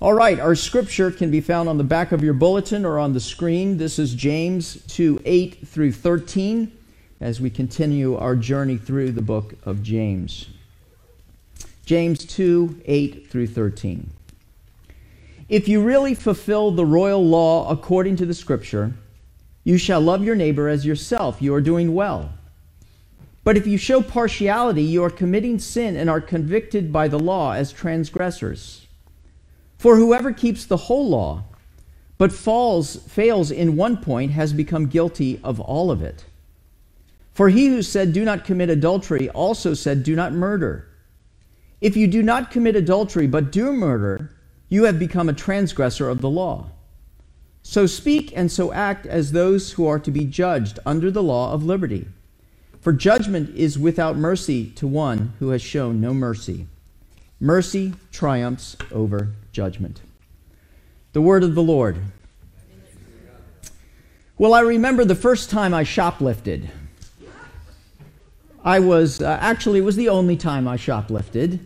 All right, our scripture can be found on the back of your bulletin or on the screen. This is James 2 8 through 13 as we continue our journey through the book of James. James 2 8 through 13. If you really fulfill the royal law according to the scripture, you shall love your neighbor as yourself. You are doing well. But if you show partiality, you are committing sin and are convicted by the law as transgressors. For whoever keeps the whole law, but falls, fails in one point, has become guilty of all of it. For he who said, Do not commit adultery, also said, Do not murder. If you do not commit adultery, but do murder, you have become a transgressor of the law. So speak and so act as those who are to be judged under the law of liberty. For judgment is without mercy to one who has shown no mercy. Mercy triumphs over judgment. The word of the Lord. Well, I remember the first time I shoplifted. I was, uh, actually, it was the only time I shoplifted.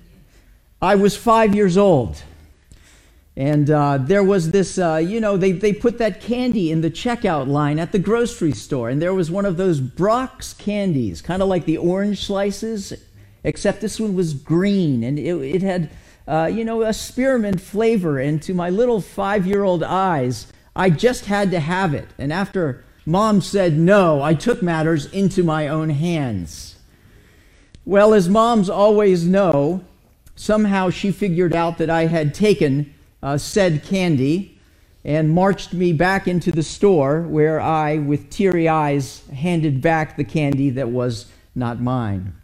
I was five years old. And uh, there was this, uh, you know, they, they put that candy in the checkout line at the grocery store. And there was one of those Brach's candies, kind of like the orange slices, except this one was green. And it, it had, uh, you know, a spearmint flavor. And to my little five year old eyes, I just had to have it. And after mom said no, I took matters into my own hands. Well, as moms always know, somehow she figured out that I had taken uh, said candy and marched me back into the store where I, with teary eyes, handed back the candy that was not mine.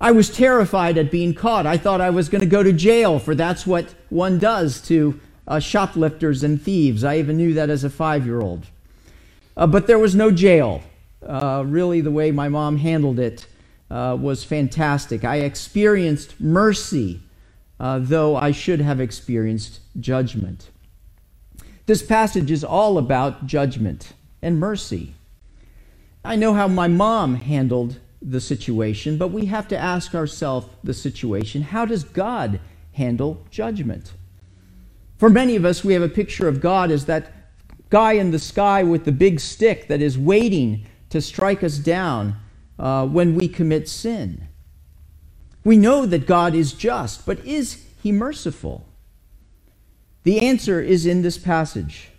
I was terrified at being caught. I thought I was going to go to jail, for that's what one does to uh, shoplifters and thieves. I even knew that as a five year old. Uh, but there was no jail. Uh, really, the way my mom handled it uh, was fantastic. I experienced mercy uh, though I should have experienced judgment. This passage is all about judgment and mercy. I know how my mom handled the situation, but we have to ask ourselves the situation how does God handle judgment? For many of us, we have a picture of God as that guy in the sky with the big stick that is waiting to strike us down uh, when we commit sin. We know that God is just, but is he merciful? The answer is in this passage,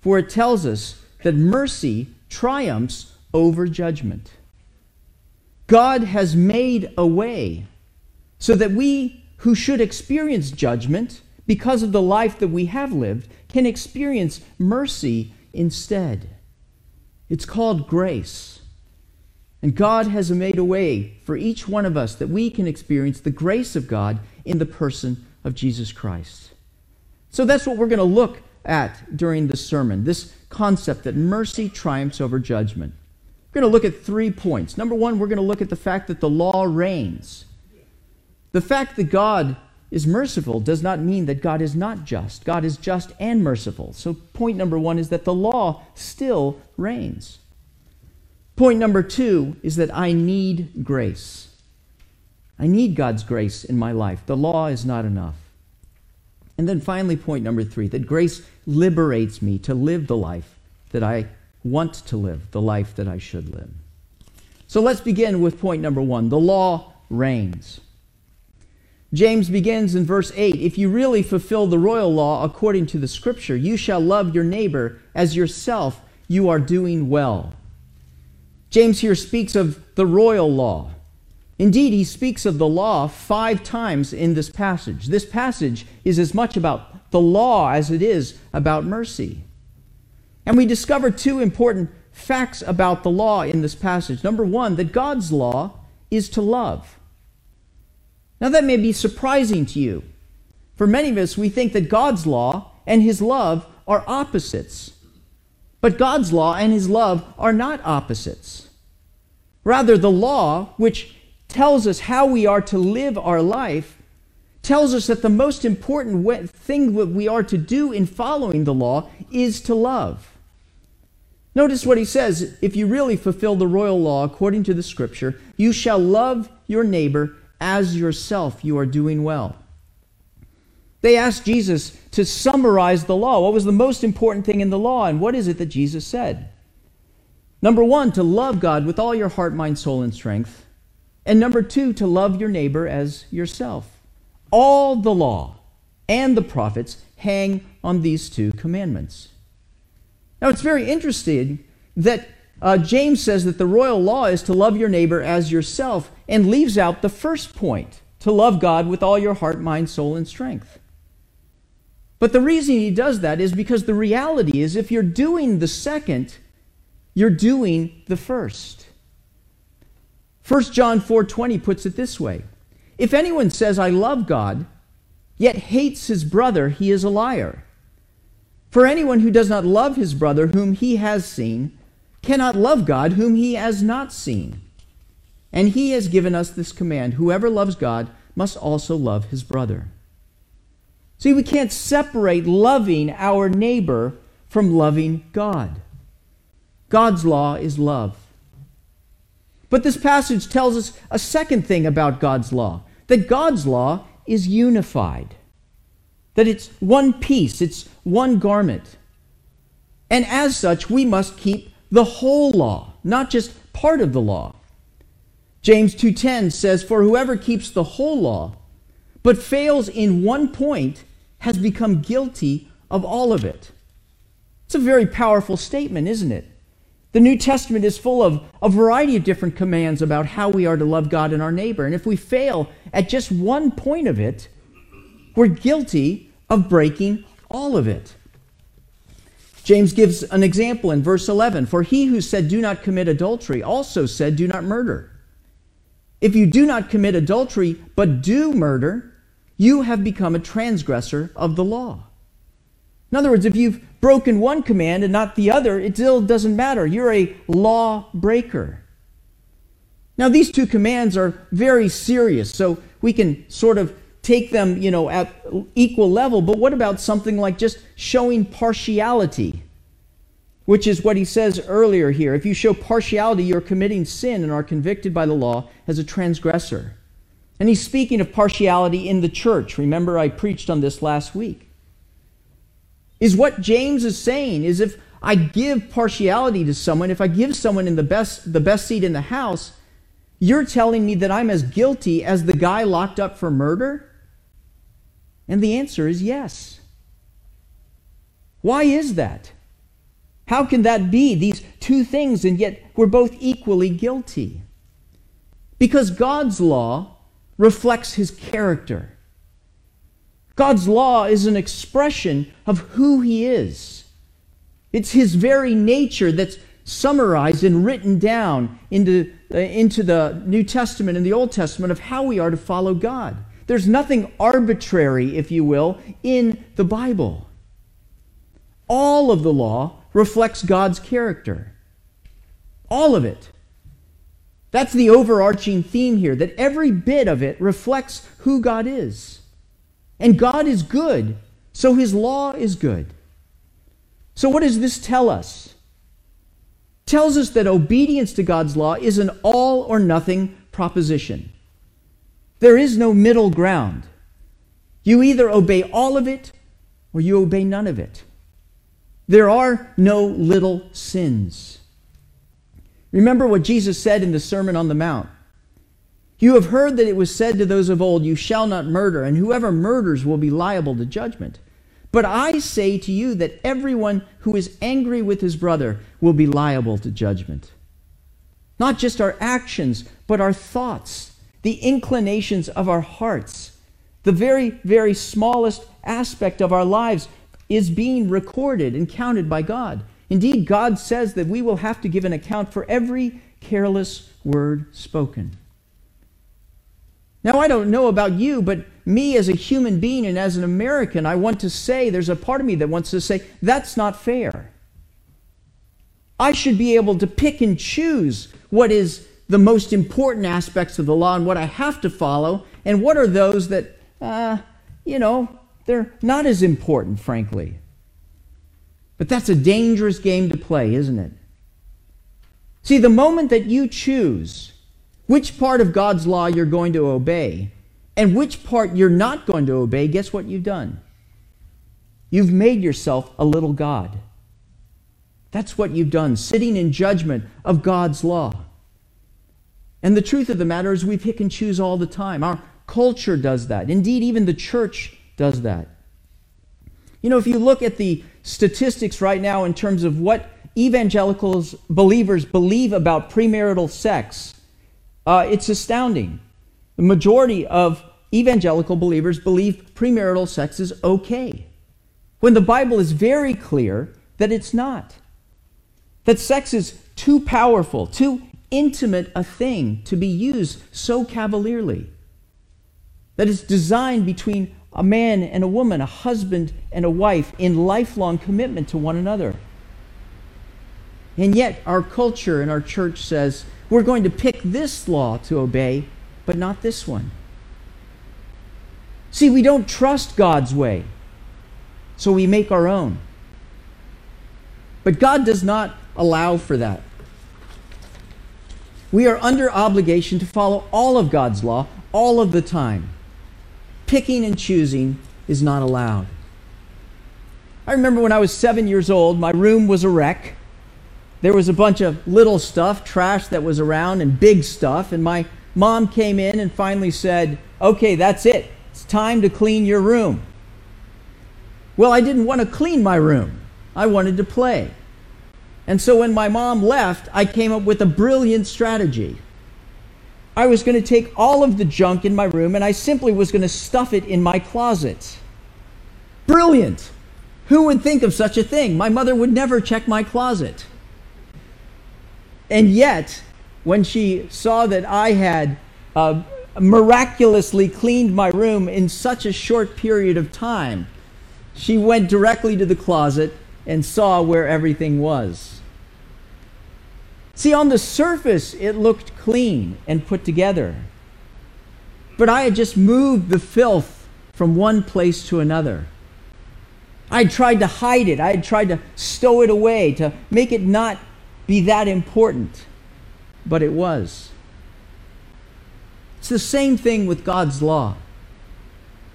for it tells us that mercy triumphs over judgment. God has made a way so that we who should experience judgment because of the life that we have lived can experience mercy instead. It's called grace. And God has made a way for each one of us that we can experience the grace of God in the person of Jesus Christ. So that's what we're going to look at during this sermon this concept that mercy triumphs over judgment. We're going to look at three points. Number one, we're going to look at the fact that the law reigns. The fact that God is merciful does not mean that God is not just. God is just and merciful. So, point number one is that the law still reigns. Point number two is that I need grace. I need God's grace in my life. The law is not enough. And then finally, point number three that grace liberates me to live the life that I want to live, the life that I should live. So let's begin with point number one the law reigns. James begins in verse 8 If you really fulfill the royal law according to the scripture, you shall love your neighbor as yourself, you are doing well. James here speaks of the royal law. Indeed, he speaks of the law five times in this passage. This passage is as much about the law as it is about mercy. And we discover two important facts about the law in this passage. Number one, that God's law is to love. Now, that may be surprising to you. For many of us, we think that God's law and his love are opposites. But God's law and his love are not opposites. Rather, the law, which tells us how we are to live our life, tells us that the most important thing that we are to do in following the law is to love. Notice what he says if you really fulfill the royal law according to the scripture, you shall love your neighbor as yourself. You are doing well. They asked Jesus, to summarize the law. What was the most important thing in the law? And what is it that Jesus said? Number one, to love God with all your heart, mind, soul, and strength. And number two, to love your neighbor as yourself. All the law and the prophets hang on these two commandments. Now, it's very interesting that uh, James says that the royal law is to love your neighbor as yourself and leaves out the first point to love God with all your heart, mind, soul, and strength. But the reason he does that is because the reality is if you're doing the second, you're doing the first. 1 John 4:20 puts it this way. If anyone says I love God yet hates his brother, he is a liar. For anyone who does not love his brother whom he has seen cannot love God whom he has not seen. And he has given us this command whoever loves God must also love his brother. See, we can't separate loving our neighbor from loving God. God's law is love. But this passage tells us a second thing about God's law that God's law is unified, that it's one piece, it's one garment. And as such, we must keep the whole law, not just part of the law. James 2:10 says, "For whoever keeps the whole law but fails in one point has become guilty of all of it." It's a very powerful statement, isn't it? The New Testament is full of a variety of different commands about how we are to love God and our neighbor. And if we fail at just one point of it, we're guilty of breaking all of it. James gives an example in verse 11 For he who said, Do not commit adultery, also said, Do not murder. If you do not commit adultery, but do murder, you have become a transgressor of the law. In other words, if you've broken one command and not the other, it still doesn't matter. You're a law breaker. Now, these two commands are very serious, so we can sort of take them, you know, at equal level. But what about something like just showing partiality? Which is what he says earlier here. If you show partiality, you're committing sin and are convicted by the law as a transgressor. And he's speaking of partiality in the church. Remember, I preached on this last week is what James is saying is if I give partiality to someone, if I give someone in the best the best seat in the house, you're telling me that I'm as guilty as the guy locked up for murder? And the answer is yes. Why is that? How can that be? These two things, and yet we're both equally guilty. Because God's law reflects his character. God's law is an expression of who He is. It's His very nature that's summarized and written down into, uh, into the New Testament and the Old Testament of how we are to follow God. There's nothing arbitrary, if you will, in the Bible. All of the law reflects God's character. All of it. That's the overarching theme here, that every bit of it reflects who God is. And God is good, so his law is good. So what does this tell us? It tells us that obedience to God's law is an all or nothing proposition. There is no middle ground. You either obey all of it or you obey none of it. There are no little sins. Remember what Jesus said in the Sermon on the Mount. You have heard that it was said to those of old, You shall not murder, and whoever murders will be liable to judgment. But I say to you that everyone who is angry with his brother will be liable to judgment. Not just our actions, but our thoughts, the inclinations of our hearts. The very, very smallest aspect of our lives is being recorded and counted by God. Indeed, God says that we will have to give an account for every careless word spoken. Now, I don't know about you, but me as a human being and as an American, I want to say, there's a part of me that wants to say, that's not fair. I should be able to pick and choose what is the most important aspects of the law and what I have to follow, and what are those that, uh, you know, they're not as important, frankly. But that's a dangerous game to play, isn't it? See, the moment that you choose which part of God's law you're going to obey and which part you're not going to obey, guess what you've done? You've made yourself a little God. That's what you've done, sitting in judgment of God's law. And the truth of the matter is, we pick and choose all the time. Our culture does that. Indeed, even the church does that. You know, if you look at the statistics right now in terms of what evangelicals, believers believe about premarital sex, uh, it's astounding. The majority of evangelical believers believe premarital sex is okay, when the Bible is very clear that it's not. That sex is too powerful, too intimate a thing to be used so cavalierly. That it's designed between a man and a woman, a husband and a wife, in lifelong commitment to one another. And yet, our culture and our church says we're going to pick this law to obey, but not this one. See, we don't trust God's way, so we make our own. But God does not allow for that. We are under obligation to follow all of God's law all of the time. Picking and choosing is not allowed. I remember when I was seven years old, my room was a wreck. There was a bunch of little stuff, trash that was around, and big stuff. And my mom came in and finally said, Okay, that's it. It's time to clean your room. Well, I didn't want to clean my room, I wanted to play. And so when my mom left, I came up with a brilliant strategy. I was going to take all of the junk in my room and I simply was going to stuff it in my closet. Brilliant! Who would think of such a thing? My mother would never check my closet. And yet, when she saw that I had uh, miraculously cleaned my room in such a short period of time, she went directly to the closet and saw where everything was. See, on the surface, it looked clean and put together. But I had just moved the filth from one place to another. I had tried to hide it, I had tried to stow it away, to make it not be that important. But it was. It's the same thing with God's law.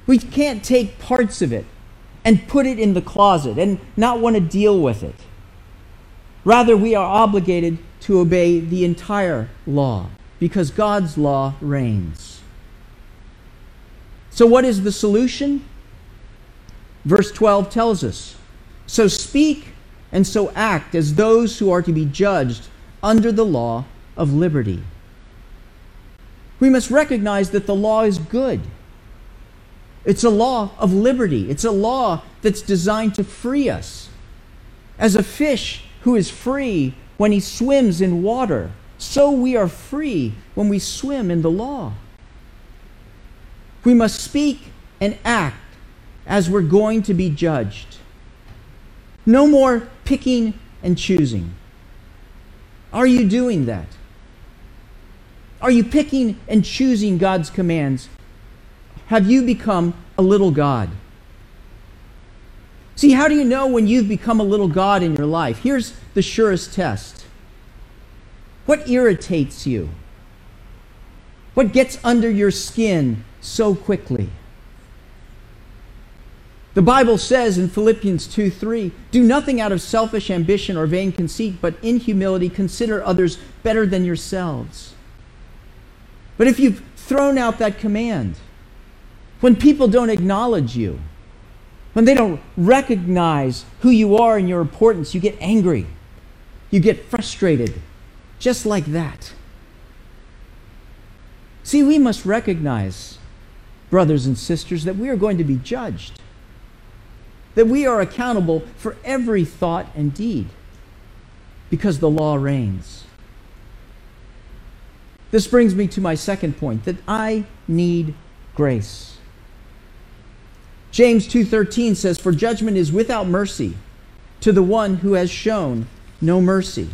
We can't take parts of it and put it in the closet and not want to deal with it. Rather, we are obligated to obey the entire law because God's law reigns. So, what is the solution? Verse 12 tells us So speak and so act as those who are to be judged under the law of liberty. We must recognize that the law is good. It's a law of liberty. It's a law that's designed to free us. As a fish who is free when he swims in water, so we are free when we swim in the law. We must speak and act as we're going to be judged. No more picking and choosing. Are you doing that? Are you picking and choosing God's commands have you become a little God? See, how do you know when you've become a little God in your life? Here's the surest test What irritates you? What gets under your skin so quickly? The Bible says in Philippians 2 3, do nothing out of selfish ambition or vain conceit, but in humility consider others better than yourselves. But if you've thrown out that command, when people don't acknowledge you, when they don't recognize who you are and your importance, you get angry. You get frustrated. Just like that. See, we must recognize, brothers and sisters, that we are going to be judged. That we are accountable for every thought and deed because the law reigns. This brings me to my second point that I need grace. James 2:13 says for judgment is without mercy to the one who has shown no mercy.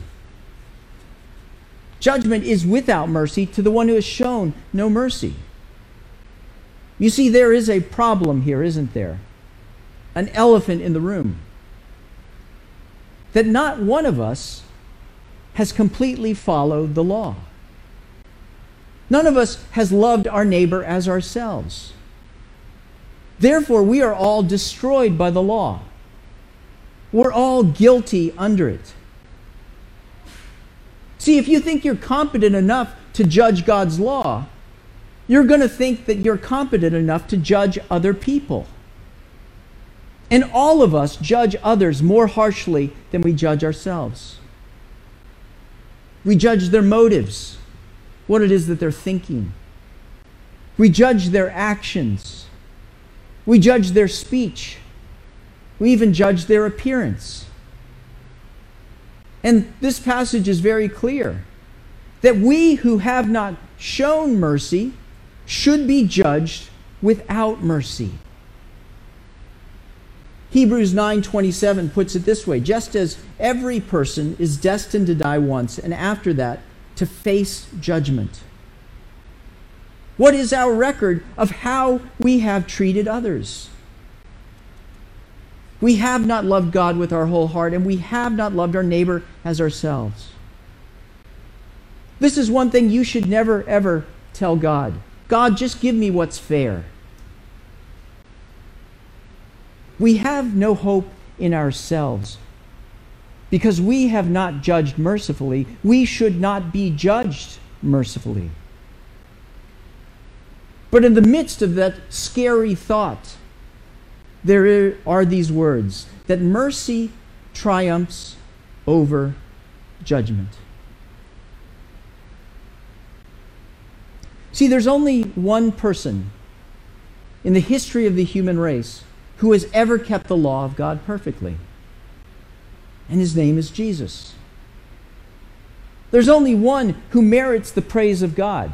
Judgment is without mercy to the one who has shown no mercy. You see there is a problem here, isn't there? An elephant in the room. That not one of us has completely followed the law. None of us has loved our neighbor as ourselves. Therefore, we are all destroyed by the law. We're all guilty under it. See, if you think you're competent enough to judge God's law, you're going to think that you're competent enough to judge other people. And all of us judge others more harshly than we judge ourselves. We judge their motives, what it is that they're thinking. We judge their actions. We judge their speech. We even judge their appearance. And this passage is very clear that we who have not shown mercy should be judged without mercy. Hebrews 9:27 puts it this way, just as every person is destined to die once and after that to face judgment. What is our record of how we have treated others? We have not loved God with our whole heart, and we have not loved our neighbor as ourselves. This is one thing you should never, ever tell God God, just give me what's fair. We have no hope in ourselves. Because we have not judged mercifully, we should not be judged mercifully. But in the midst of that scary thought, there are these words that mercy triumphs over judgment. See, there's only one person in the history of the human race who has ever kept the law of God perfectly. And his name is Jesus. There's only one who merits the praise of God.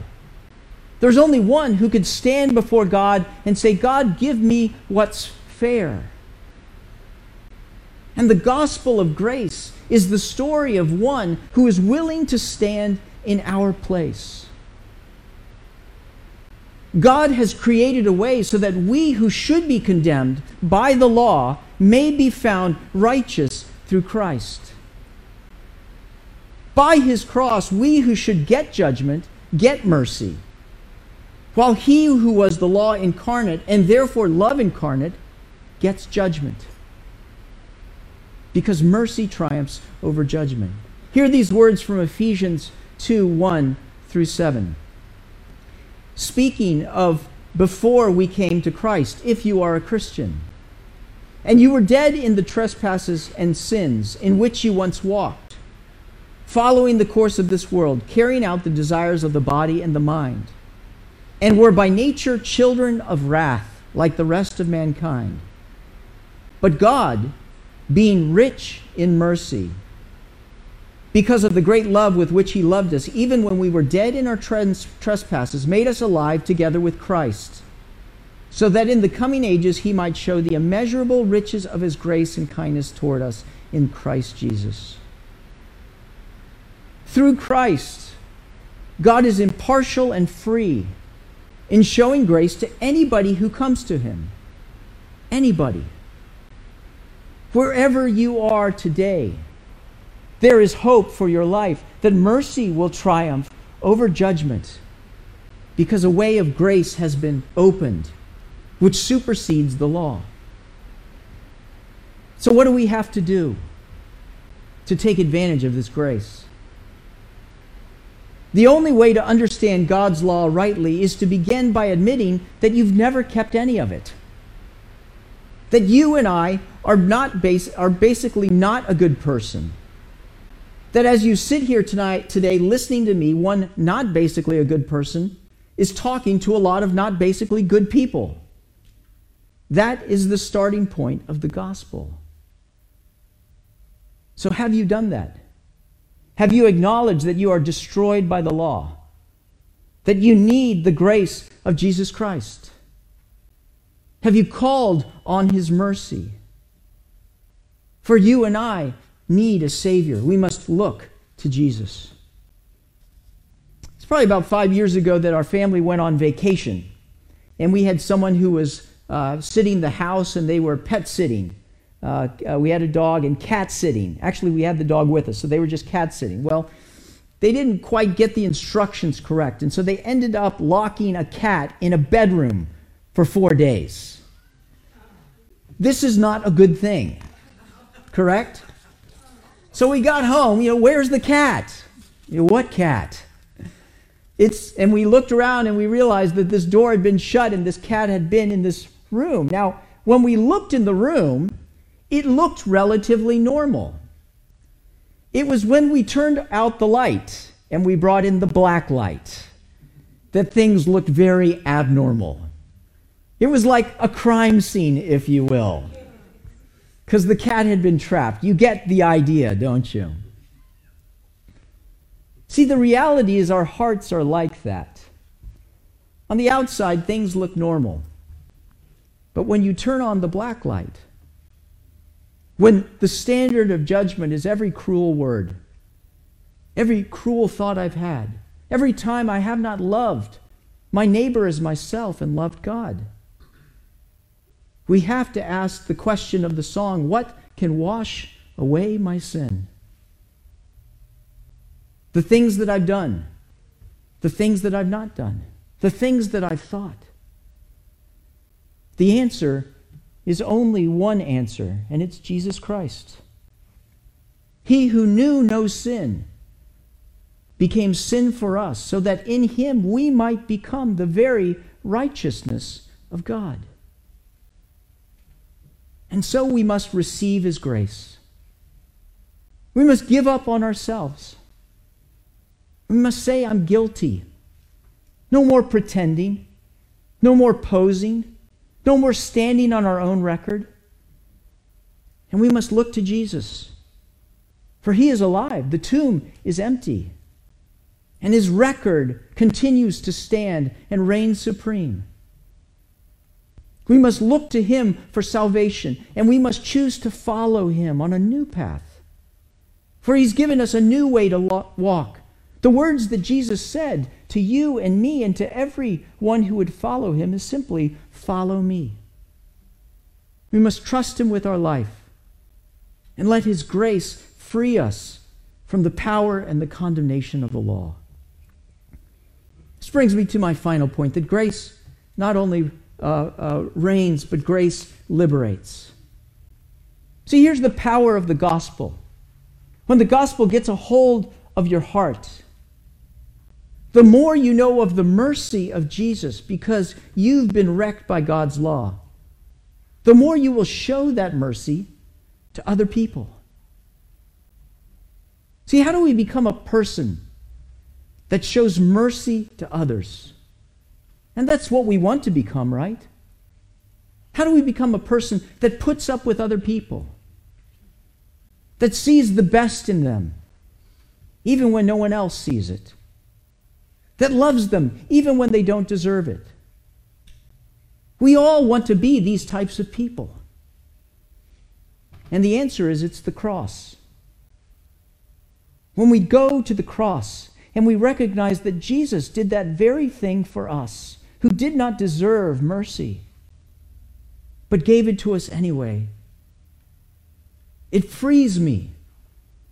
There's only one who could stand before God and say, God, give me what's fair. And the gospel of grace is the story of one who is willing to stand in our place. God has created a way so that we who should be condemned by the law may be found righteous through Christ. By his cross, we who should get judgment get mercy. While he who was the law incarnate and therefore love incarnate gets judgment. Because mercy triumphs over judgment. Hear these words from Ephesians 2 1 through 7 speaking of before we came to Christ, if you are a Christian. And you were dead in the trespasses and sins in which you once walked, following the course of this world, carrying out the desires of the body and the mind, and were by nature children of wrath, like the rest of mankind. But God, being rich in mercy, because of the great love with which he loved us, even when we were dead in our trespasses, made us alive together with Christ, so that in the coming ages he might show the immeasurable riches of his grace and kindness toward us in Christ Jesus. Through Christ, God is impartial and free in showing grace to anybody who comes to him. Anybody. Wherever you are today, there is hope for your life, that mercy will triumph over judgment because a way of grace has been opened which supersedes the law. So, what do we have to do to take advantage of this grace? The only way to understand God's law rightly is to begin by admitting that you've never kept any of it. That you and I are, not base, are basically not a good person that as you sit here tonight, today, listening to me, one not basically a good person is talking to a lot of not basically good people. That is the starting point of the gospel. So, have you done that? Have you acknowledged that you are destroyed by the law? That you need the grace of Jesus Christ? Have you called on his mercy? For you and I, need a Savior. We must look to Jesus. It's probably about five years ago that our family went on vacation, and we had someone who was uh, sitting the house, and they were pet sitting. Uh, we had a dog and cat sitting. Actually, we had the dog with us, so they were just cat sitting. Well, they didn't quite get the instructions correct, and so they ended up locking a cat in a bedroom for four days. This is not a good thing. correct? So we got home, you know, where's the cat? You know, what cat? It's, and we looked around and we realized that this door had been shut and this cat had been in this room. Now, when we looked in the room, it looked relatively normal. It was when we turned out the light and we brought in the black light that things looked very abnormal. It was like a crime scene, if you will, because the cat had been trapped. You get the idea, don't you? See, the reality is our hearts are like that. On the outside, things look normal. But when you turn on the black light, when the standard of judgment is every cruel word, every cruel thought I've had, every time I have not loved my neighbor as myself and loved God, we have to ask the question of the song what can wash away my sin? The things that I've done, the things that I've not done, the things that I've thought. The answer is only one answer, and it's Jesus Christ. He who knew no sin became sin for us, so that in him we might become the very righteousness of God. And so we must receive his grace. We must give up on ourselves. We must say, I'm guilty. No more pretending, no more posing, no more standing on our own record. And we must look to Jesus. For he is alive, the tomb is empty, and his record continues to stand and reign supreme. We must look to him for salvation, and we must choose to follow him on a new path. For he's given us a new way to walk. The words that Jesus said to you and me and to everyone who would follow him is simply follow me. We must trust Him with our life and let His grace free us from the power and the condemnation of the law. This brings me to my final point that grace not only uh, uh, reigns, but grace liberates. See, here's the power of the gospel. When the gospel gets a hold of your heart, the more you know of the mercy of Jesus because you've been wrecked by God's law, the more you will show that mercy to other people. See, how do we become a person that shows mercy to others? And that's what we want to become, right? How do we become a person that puts up with other people? That sees the best in them, even when no one else sees it? That loves them even when they don't deserve it. We all want to be these types of people. And the answer is it's the cross. When we go to the cross and we recognize that Jesus did that very thing for us, who did not deserve mercy, but gave it to us anyway, it frees me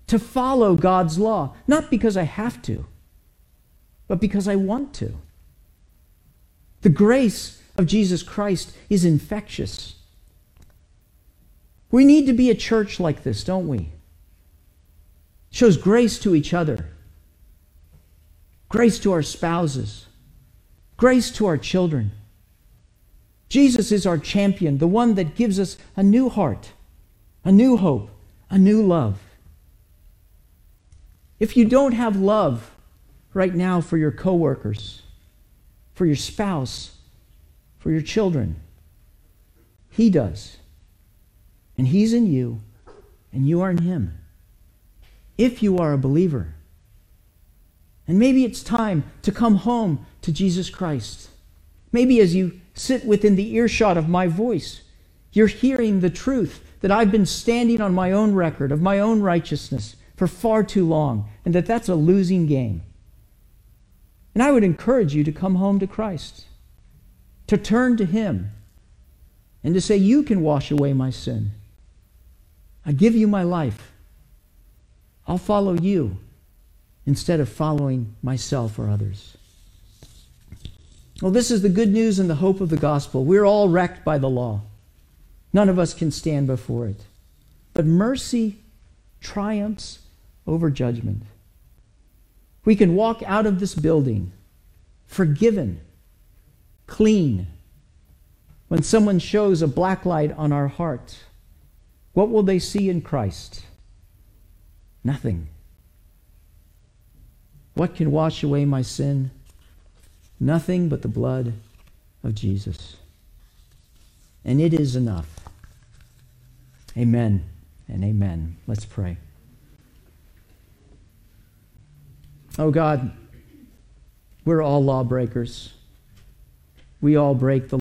to follow God's law, not because I have to but because I want to. The grace of Jesus Christ is infectious. We need to be a church like this, don't we? It shows grace to each other, grace to our spouses, grace to our children. Jesus is our champion, the one that gives us a new heart, a new hope, a new love. If you don't have love, right now for your coworkers, for your spouse, for your children. He does. And He's in you, and you are in Him. If you are a believer. And maybe it's time to come home to Jesus Christ. Maybe as you sit within the earshot of my voice, you're hearing the truth that I've been standing on my own record of my own righteousness for far too long, and that that's a losing game. And I would encourage you to come home to Christ, to turn to Him, and to say, You can wash away my sin. I give you my life. I'll follow you instead of following myself or others. Well, this is the good news and the hope of the gospel. We're all wrecked by the law. None of us can stand before it. But mercy triumphs over judgment. We can walk out of this building forgiven, clean. When someone shows a black light on our heart, what will they see in Christ? Nothing. What can wash away my sin? Nothing but the blood of Jesus. And it is enough. Amen and amen. Let's pray. Oh God, we're all lawbreakers. We all break the